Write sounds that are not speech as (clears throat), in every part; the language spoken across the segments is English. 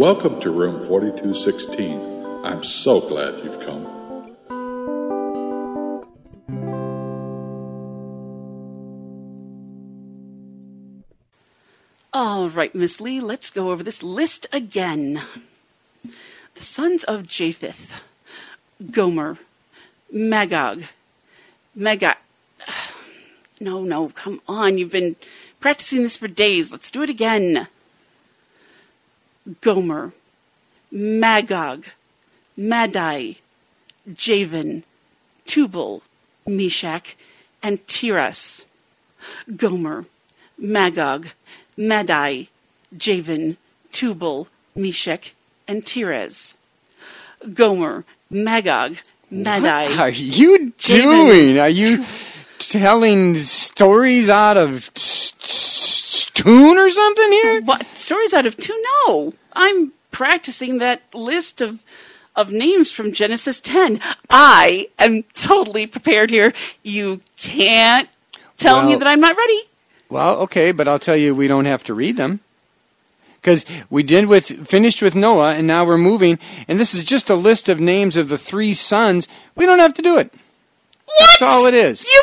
Welcome to room 4216. I'm so glad you've come. All right, Miss Lee, let's go over this list again. The sons of Japheth, Gomer, Magog, Magog. (sighs) No, no, come on. You've been practicing this for days. Let's do it again. Gomer, Magog, Madai, Javan, Tubal, Meshech, and Tiras. Gomer, Magog, Madai, Javan, Tubal, Meshech, and Tiras. Gomer, Magog, Madai. What are you doing? Are you telling stories out of tune or something here? What stories out of tune? No, I'm practicing that list of of names from Genesis 10. I am totally prepared here. You can't tell me that I'm not ready. Well, okay, but I'll tell you, we don't have to read them because we did with finished with Noah, and now we're moving. And this is just a list of names of the three sons. We don't have to do it. What? That's all it is. You.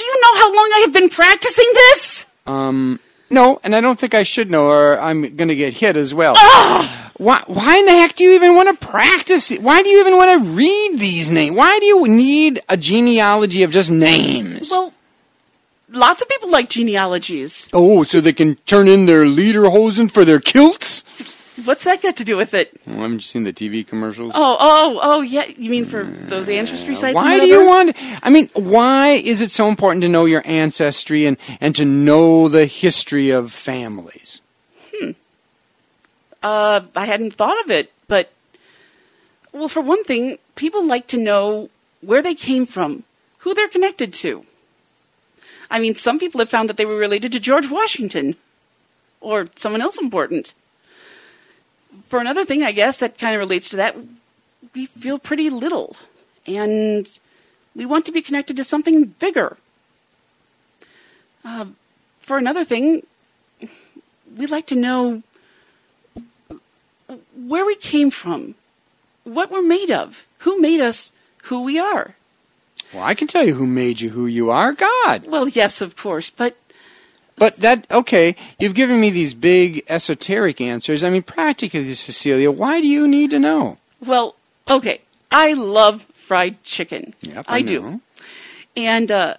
Do you know how long I have been practicing this? Um, no, and I don't think I should know, or I'm going to get hit as well. Why, why in the heck do you even want to practice it? Why do you even want to read these names? Why do you need a genealogy of just names? Well, lots of people like genealogies. oh, so they can turn in their lederhosen for their kilts? What's that got to do with it? Well, haven't you seen the TV commercials? Oh, oh, oh, yeah. You mean for those ancestry sites? Why do you want? I mean, why is it so important to know your ancestry and and to know the history of families? Hmm. Uh, I hadn't thought of it, but well, for one thing, people like to know where they came from, who they're connected to. I mean, some people have found that they were related to George Washington or someone else important. For another thing, I guess that kind of relates to that, we feel pretty little and we want to be connected to something bigger. Uh, for another thing, we'd like to know where we came from, what we're made of, who made us who we are. Well, I can tell you who made you who you are. God. Well, yes, of course, but But that okay, you've given me these big esoteric answers. I mean, practically, Cecilia, why do you need to know? well, okay. I love fried chicken. Yep, I, I do. And uh,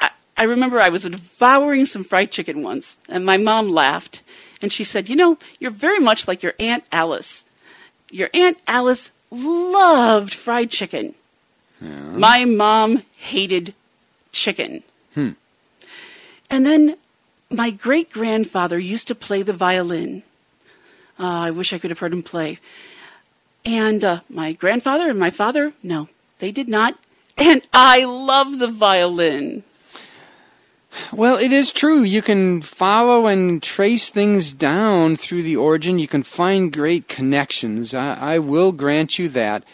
I, I remember I was devouring some fried chicken once, and my mom laughed, and she said, "You know, you're very much like your aunt Alice. Your aunt Alice loved fried chicken. My mom hated chicken." Hmm. And then my great grandfather used to play the violin. Ah, I wish I could have heard him play. And uh, my grandfather and my father, no, they did not. And I love the violin. Well, it is true. You can follow and trace things down through the origin. You can find great connections. I, I will grant you that.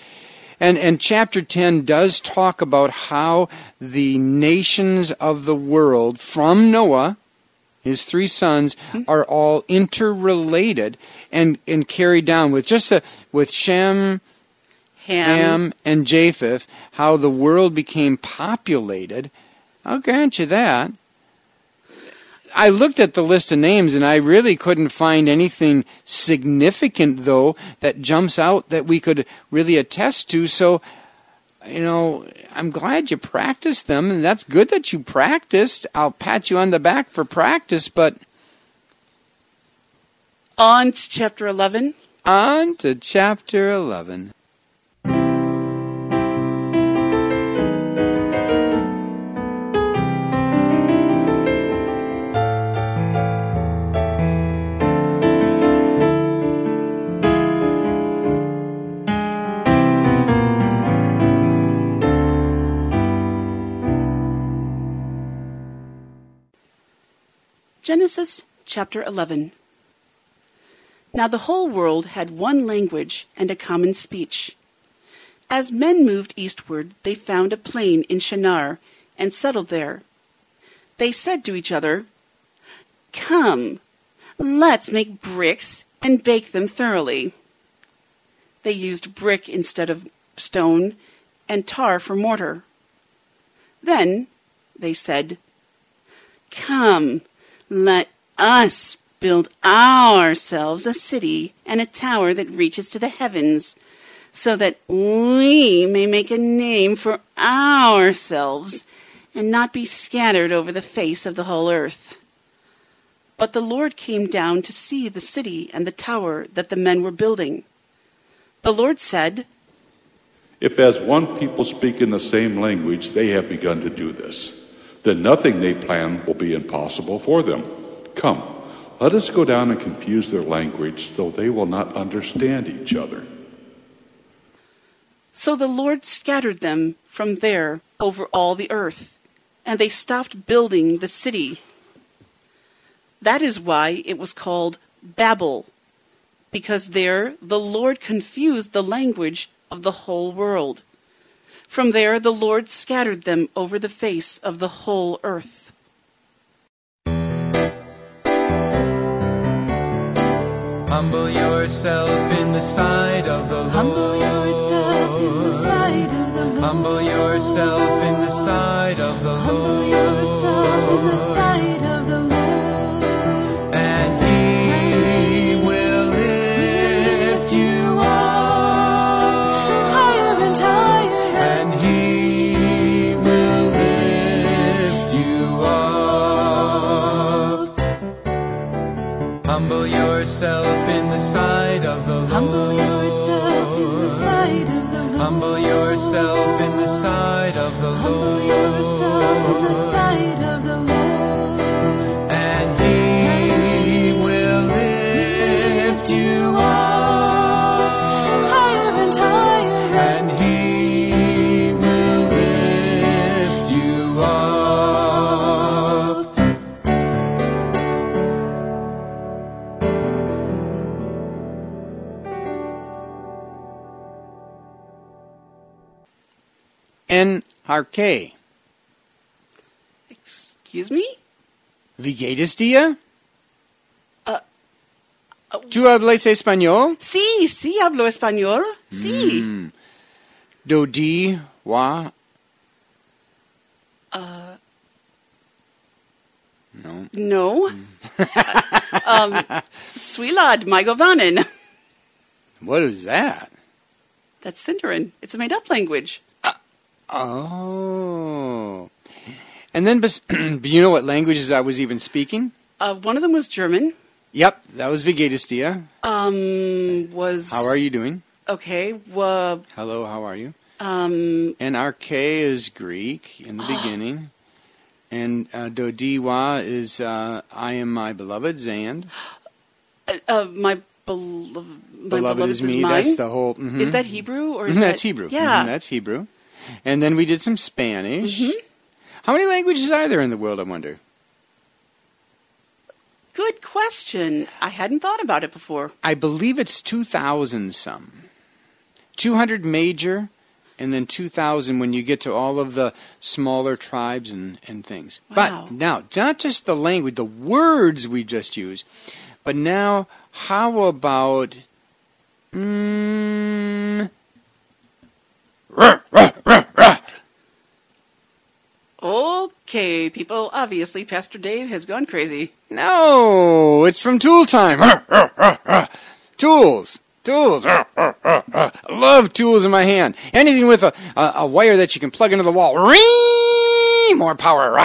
And, and chapter 10 does talk about how the nations of the world from Noah, his three sons, hmm? are all interrelated and, and carried down with just a, with Shem, Ham. Ham, and Japheth, how the world became populated. I'll grant you that. I looked at the list of names and I really couldn't find anything significant, though, that jumps out that we could really attest to. So, you know, I'm glad you practiced them, and that's good that you practiced. I'll pat you on the back for practice, but On to chapter 11. on to chapter 11. Genesis chapter 11. Now the whole world had one language and a common speech. As men moved eastward, they found a plain in Shinar and settled there. They said to each other, Come, Let's make bricks and bake them thoroughly. They used brick instead of stone and tar for mortar. Then they said, Come, let us build ourselves a city and a tower that reaches to the heavens, so that we may make a name for ourselves and not be scattered over the face of the whole earth. But the Lord came down to see the city and the tower that the men were building. The Lord said, If as one people speak in the same language they have begun to do this, then nothing they plan will be impossible for them. Come, let us go down and confuse their language so they will not understand each other. So the Lord scattered them from there over all the earth, and they stopped building the city. That is why it was called Babel, because there the Lord confused the language of the whole world. From there the Lord scattered them over the face of the whole earth. Humble yourself in the sight of the Lord. Humble yourself in the sight of the Lord. Humble yourself in the sight of the Humble yourself in the sight of the Lord. En. Excuse me? Wie geht es dir? Uh, ¿Tú hablas español? Sí, sí, hablo español. Sí. Mm. Do di wa? Uh, No. no. (laughs) um, Swilad Maigovanen. What is that? That's Sindarin. It's a made up language. Oh. And then, do (clears throat) you know what languages I was even speaking? Uh, one of them was German. Yep, that was Wie geht es dir? Um, was How are you doing? Okay. Uh, Hello, how are you? um, And arche is Greek in the beginning. And uh, dodiwa is uh, I am my beloved's and. uh, uh, my beloved, my Beloved beloved is me. mine. That's the whole. mhm. Is that Hebrew or is Mhm, that, that's Hebrew. Yeah. Mhm, that's Hebrew. And then we did some Spanish. Mhm. How many languages are there in the world, I wonder? Good question. I hadn't thought about it before. I believe it's 2,000 some. 200 major, and then 2,000 when you get to all of the smaller tribes and, and things. Wow. But now, not just the language, the words we just use, but now, how about. Mm, Okay, people. Obviously, Pastor Dave has gone crazy. no, it's from Tool Time. tools. Tools. Love tools in my hand. Anything with a, a, a wire that you can plug into the wall. More power.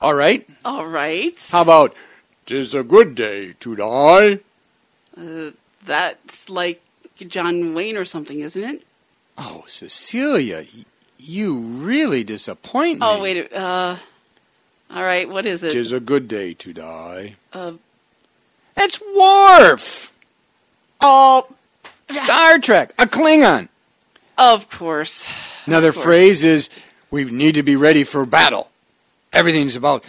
All right. All right. How about, tis a good day to die? Uh, that's like John Wayne or something, isn't it? Oh, Cecilia, you really disappoint me. Oh, wait. Uh, all right. What is it? Tis a good day to die. Uh, It's Worf! oh, Star Trek, a Klingon. of course. Another Of course. phrase is, we need to be ready for battle. Everything's about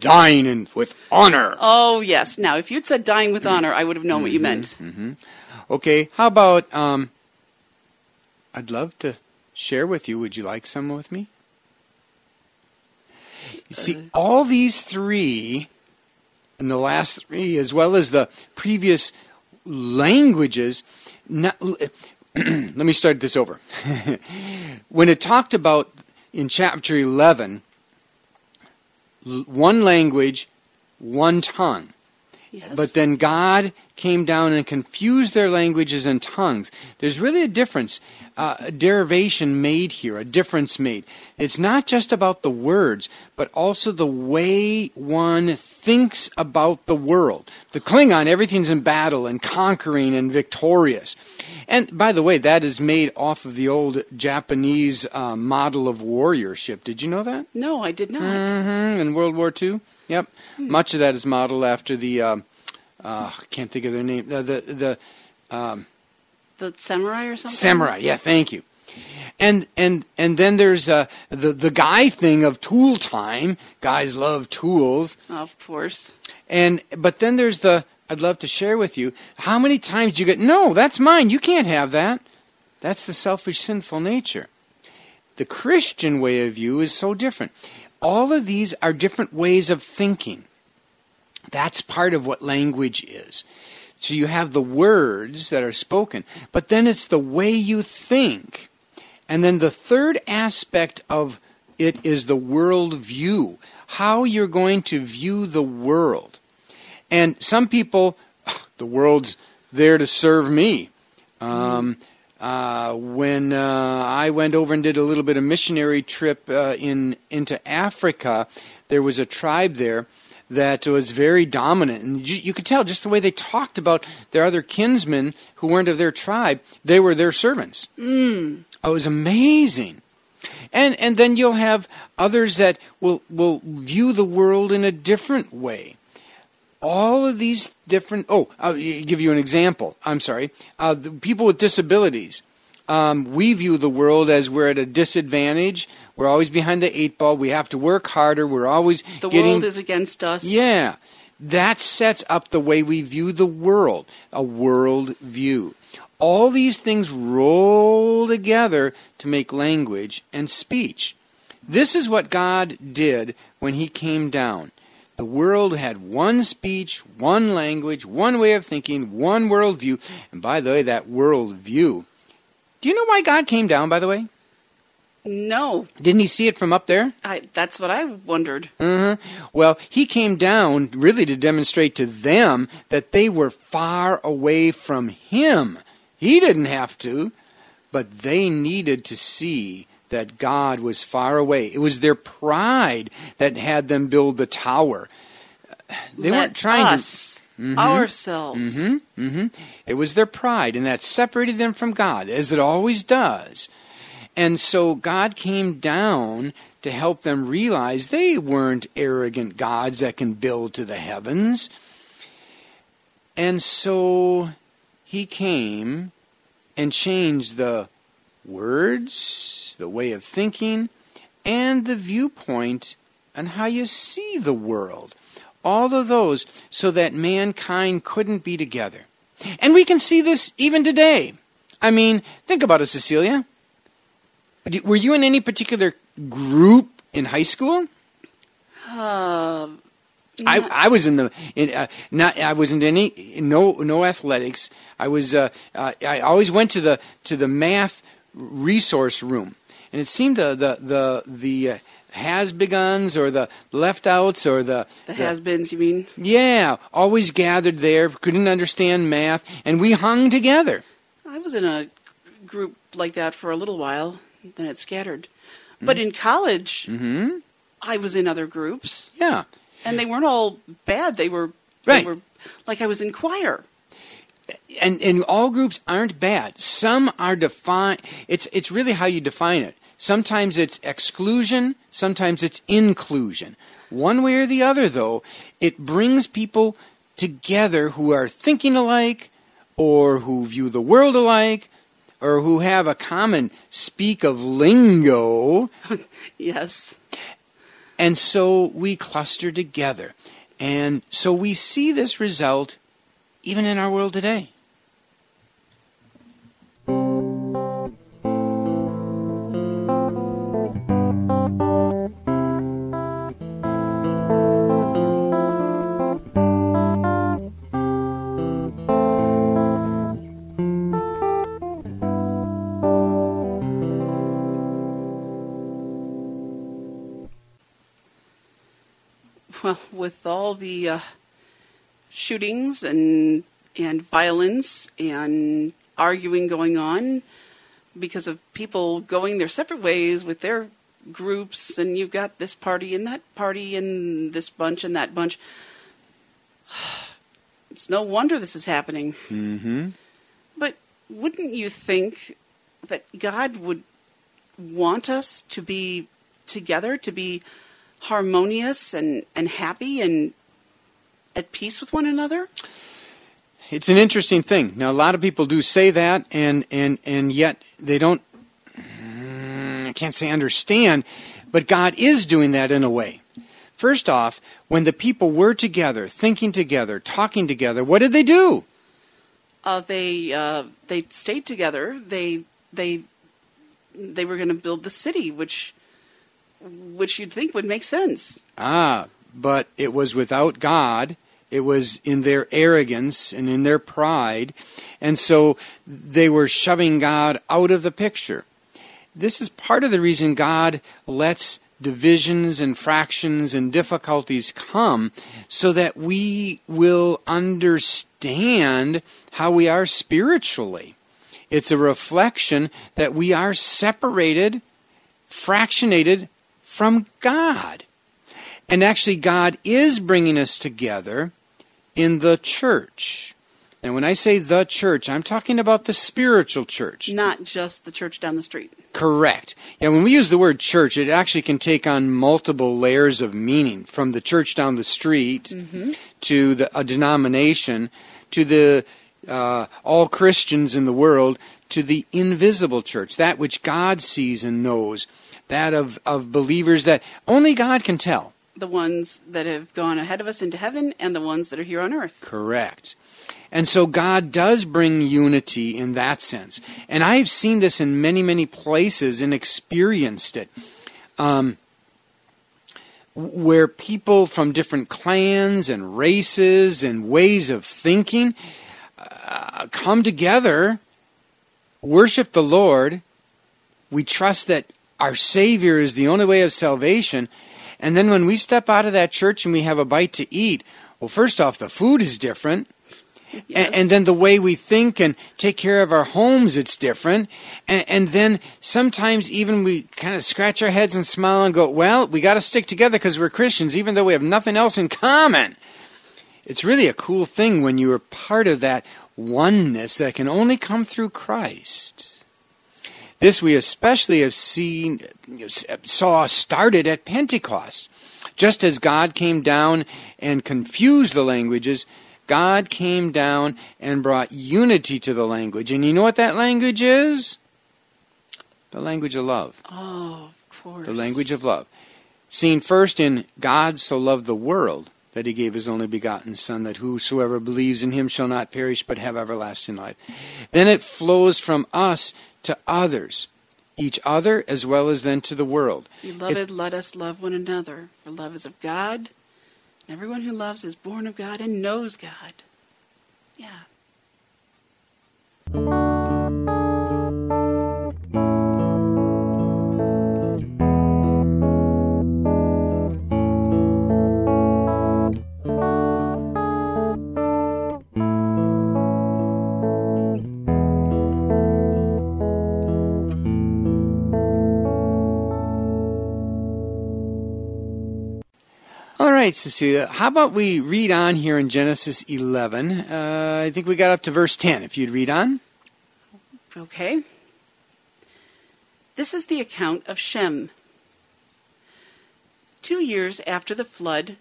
dying and with honor. Oh, yes. Now, if you'd said dying with honor, I would have known what you meant. Mm-hmm. Okay, how about, um, I'd love to share with you. Would you like some with me? You see, uh. all these three and the last three, as well as the previous languages, not, (clears throat) let me start this over. (laughs) when it talked about in chapter 11, one language, one tongue. Yes. But then God came down and confused their languages and tongues. There's really a difference, uh, a derivation made here, a difference made. It's not just about the words, but also the way one thinks about the world. The Klingon, everything's in battle and conquering and victorious. And by the way, that is made off of the old Japanese uh, model of warriorship. Did you know that? no, I did not. hmm in World War II. Yep, much of that is modeled after the. Um, uh, I can't think of their name. Uh, the the um, The samurai or something? samurai. Yeah, thank you. And and and then there's uh, the the guy thing of tool time. Guys love tools. Of course. And but then there's the. I'd love to share with you how many times you get. No, that's mine. You can't have that. That's the selfish, sinful nature. The Christian way of view is so different. All of these are different ways of thinking. That's part of what language is. So you have the words that are spoken, but then it's the way you think. And then the third aspect of it is the world view, how you're going to view the world. And some people, the world's there to serve me. Um, uh, when uh, I went over and did a little bit of missionary trip uh, in into Africa, there was a tribe there that was very dominant, and you, you could tell just the way they talked about their other kinsmen who weren't of their tribe. They were their servants. Mm. It was amazing. And and then you'll have others that will will view the world in a different way. All of these different. Oh, I'll give you an example. I'm sorry. Uh, the people with disabilities. Um, we view the world as we're at a disadvantage. We're always behind the eight ball. We have to work harder. We're always The getting. world is against us. Yeah. That sets up the way we view the world, a world view. All these things roll together to make language and speech. This is what God did when He came down. The world had one speech, one language, one way of thinking, one worldview. And by the way, that worldview. Do you know why God came down, by the way? No, Didn't He see it from up there? I, that's what I wondered. hmm Well, he came down really to demonstrate to them that they were far away from him. He didn't have to, but they needed to see that God was far away. It was their pride that had them build the tower. They Let weren't trying to. us, ourselves. hmm hmm It was their pride, and that separated them from God, as it always does. And so God came down to help them realize they weren't arrogant gods that can build to the heavens. And so he came and changed the words, the way of thinking, and the viewpoint on how you see the world. All of those so that mankind couldn't be together. And we can see this even today. I mean, think about it, Cecilia. Were you in any particular group in high school? Uh, I, I was in the in, uh, not I wasn't any no no athletics. I was uh, uh, I always went to the to the math resource room, and it seemed the the the the uh, has beguns or the left outs or the, the has-beens, you mean? yeah always gathered there couldn't understand math and we hung together. I was in a group like that for a little while, then it scattered. But in college, hmm I was in other groups, Yeah. and they weren't all bad. They were, they Right. were like I was in choir. and and all groups aren't bad. Some are defined. It's it's really how you define it. Sometimes it's exclusion. Sometimes it's inclusion. One way or the other, though, it brings people together who are thinking alike, or who view the world alike, or who have a common speak of lingo, (laughs) Yes. and so we cluster together. And so we see this result even in our world today. With all the uh, shootings and and violence and arguing going on because of people going their separate ways with their groups, and you've got this party and that party and this bunch and that bunch. (sighs) It's no wonder this is happening. Mm-hmm. But wouldn't you think that God would want us to be together, to be harmonious and, and happy and at peace with one another? It's an interesting thing. Now, a lot of people do say that, and and and yet they don't. mm, I can't say understand, but God is doing that in a way. First off, when the people were together, thinking together, talking together, what did they do? Uh, they uh, they stayed together. They they they were going to build the city, which which you'd think would make sense. Ah, but it was without God. It was in their arrogance and in their pride. And so they were shoving God out of the picture. This is part of the reason God lets divisions and fractions and difficulties come so that we will understand how we are spiritually. It's a reflection that we are separated, fractionated from God. And actually, God is bringing us together in the church. And when I say the church, I'm talking about the spiritual church. Not just the church down the street. Correct. Yeah, when we use the word church, it actually can take on multiple layers of meaning from the church down the street to the, a denomination to the uh, all Christians in the world to the invisible church, that which God sees and knows, that of, of believers that only God can tell. The ones that have gone ahead of us into heaven and the ones that are here on earth. Correct. And so God does bring unity in that sense. And I've seen this in many, many places and experienced it. Um, where people from different clans and races and ways of thinking uh, come together, worship the Lord. We trust that our Savior is the only way of salvation. And then when we step out of that church and we have a bite to eat, well, first off, the food is different. Yes. And, and then the way we think and take care of our homes, it's different. And, and then sometimes even we kind of scratch our heads and smile and go, well, we got to stick together because we're Christians, even though we have nothing else in common. It's really a cool thing when you are part of that oneness that can only come through Christ. This we especially have seen, saw started at Pentecost. Just as God came down and confused the languages, God came down and brought unity to the language. And you know what that language is? The language of love. Oh, of course. The language of love. Seen first in God so loved the world that he gave his only begotten Son, that whosoever believes in him shall not perish but have everlasting life. Then it flows from us to others, each other as well as then to the world. Beloved, let us love one another, for love is of God. And everyone who loves is born of God and knows God. Yeah. Right, Cecilia, how about we read on here in Genesis 11? Uh, I think we got up to verse 10. If you'd read on. Okay. This is the account of Shem. Two years after the flood,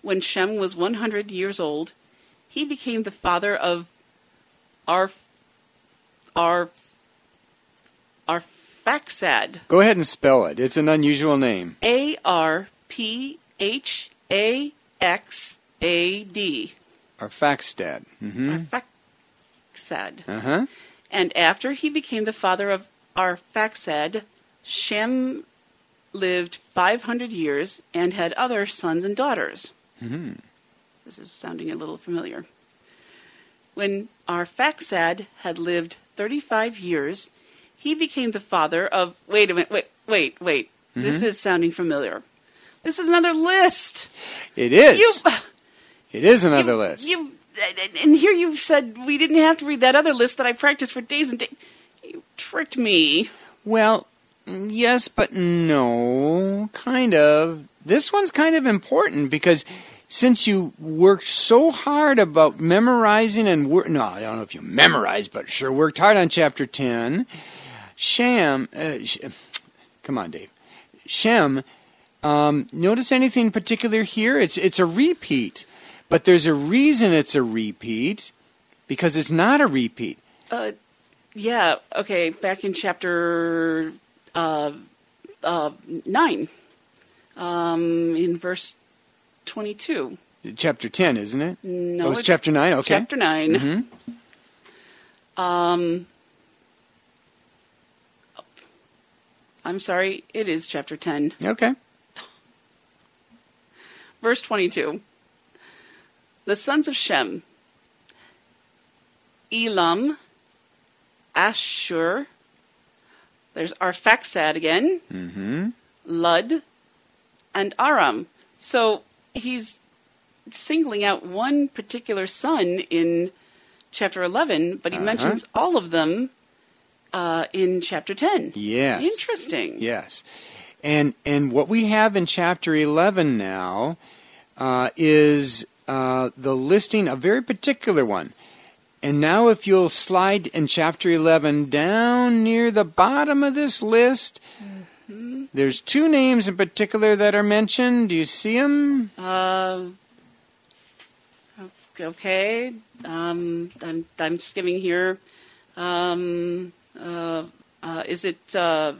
when Shem was 100 years old, he became the father of Arf, Arf, Arphaxad. Go ahead and spell it. It's an unusual name. A R P H A X A D. Arphaxad. Mm-hmm. Arphaxad. Uh huh. And after he became the father of Arphaxad, Shem lived 500 years and had other sons and daughters. hmm This is sounding a little familiar. When Arphaxad had lived 35 years, he became the father of. Wait a minute, wait, wait, wait. This is sounding familiar. This is another list. It is. You, it is another you- list. You, and here you said we didn't have to read that other list that I practiced for days and days. You tricked me. Well, yes, but no. Kind of. This one's kind of important because since you worked so hard about memorizing and wor- no, I don't know if you memorized, but sure worked hard on chapter 10. Sham, uh, sh- come on, Dave. Shem, um, notice anything particular here? It's it's a repeat, but there's a reason it's a repeat because it's not a repeat. Uh, yeah. Okay. Back in chapter uh, uh, nine, um, in verse twenty-two. Chapter 10, isn't it? No, oh, it's, chapter 9. Okay. Chapter 9 Mhm. Um, I'm sorry. It is chapter ten, Okay. Verse twenty-two. The sons of Shem: Elam, Ashur. There's Arphaxad again. Mm-hmm. Lud, and Aram. So he's singling out one particular son in chapter 11, but he Uh-huh. mentions all of them uh, in chapter 10. Yes. Interesting. Yes. And and what we have in chapter 11 now uh, is uh, the listing, a very particular one. And now, if you'll slide in chapter 11 down near the bottom of this list, Mm-hmm. there's two names in particular that are mentioned. Do you see them? Uh, okay. Um, I'm, I'm skimming here. Um, uh, uh, is it, uh,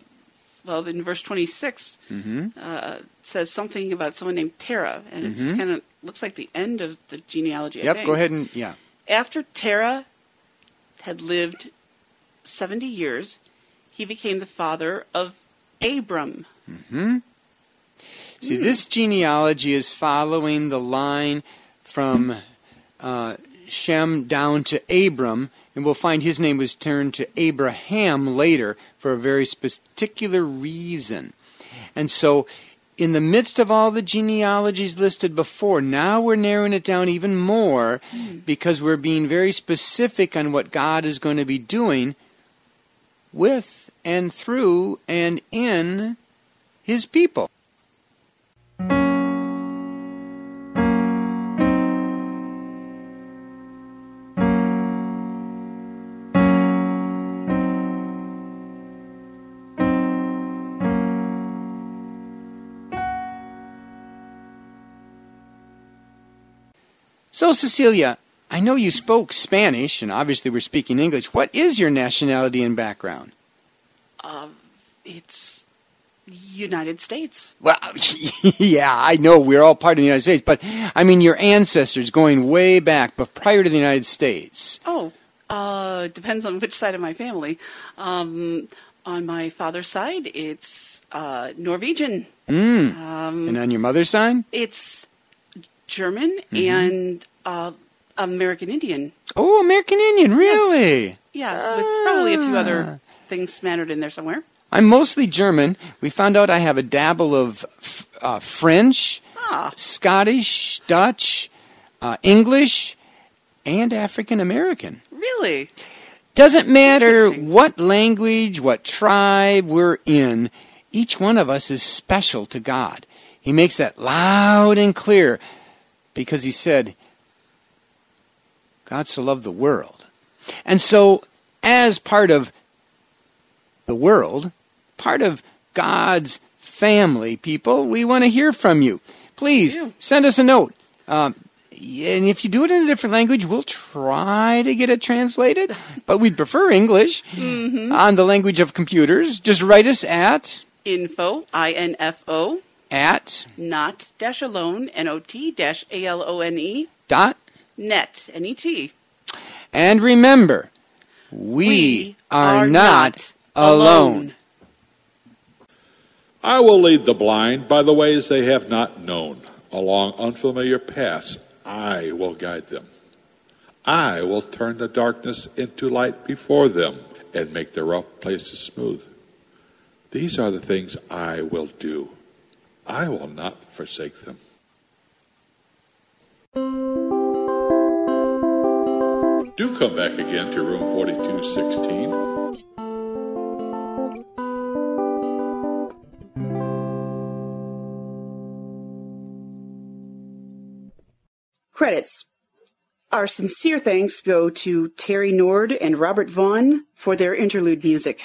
well, in verse 26, Mm-hmm. uh, says something about someone named Terah, and it's Mhm. kind of looks like the end of the genealogy. Yep, go ahead and, yeah. After Terah had lived 70 years, he became the father of Abram. Hmm? See, this genealogy is following the line from uh, Shem down to Abram, and we'll find his name was turned to Abraham later for a very particular reason. And so, in the midst of all the genealogies listed before, now we're narrowing it down even more hmm. because we're being very specific on what God is going to be doing with and through and in his people. So, Cecilia, I know you spoke Spanish, and obviously we're speaking English. What is your nationality and background? Uh, it's United States. Well, (laughs) yeah, I know we're all part of the United States, but I mean your ancestors going way back, but prior to the United States. Oh, uh, depends on which side of my family. Um, on my father's side, it's uh, Norwegian. Mm. Um, And on your mother's side? it's German Mm-hmm. and uh, American Indian. Oh, American Indian, really? Yeah, with probably a few Ah. other things smattered in there somewhere. I'm mostly German. We found out I have a dabble of f- uh, French, Ah, Scottish, Dutch, uh, English, and African American. really? Doesn't matter what language, what tribe we're in, each one of us is special to God. He makes that loud and clear because he said, God so loved the world. And so, as part of the world, part of God's family, people, we want to hear from you. Please send us a note. Um, and if you do it in a different language, we'll try to get it translated, but we'd prefer English on the language of computers. Just write us at Info, I-N-F-O, at not dash alone, N-O-T dash A-L-O-N-E, dot net, N-E-T. and remember, we, are, not alone. I will lead the blind by the ways they have not known. Along unfamiliar paths, I will guide them. I will turn the darkness into light before them and make the rough places smooth. These are the things I will do. I will not forsake them. Do come back again to room 4216. Credits. Our sincere thanks go to Terry Nord and Robert Vaughn for their interlude music.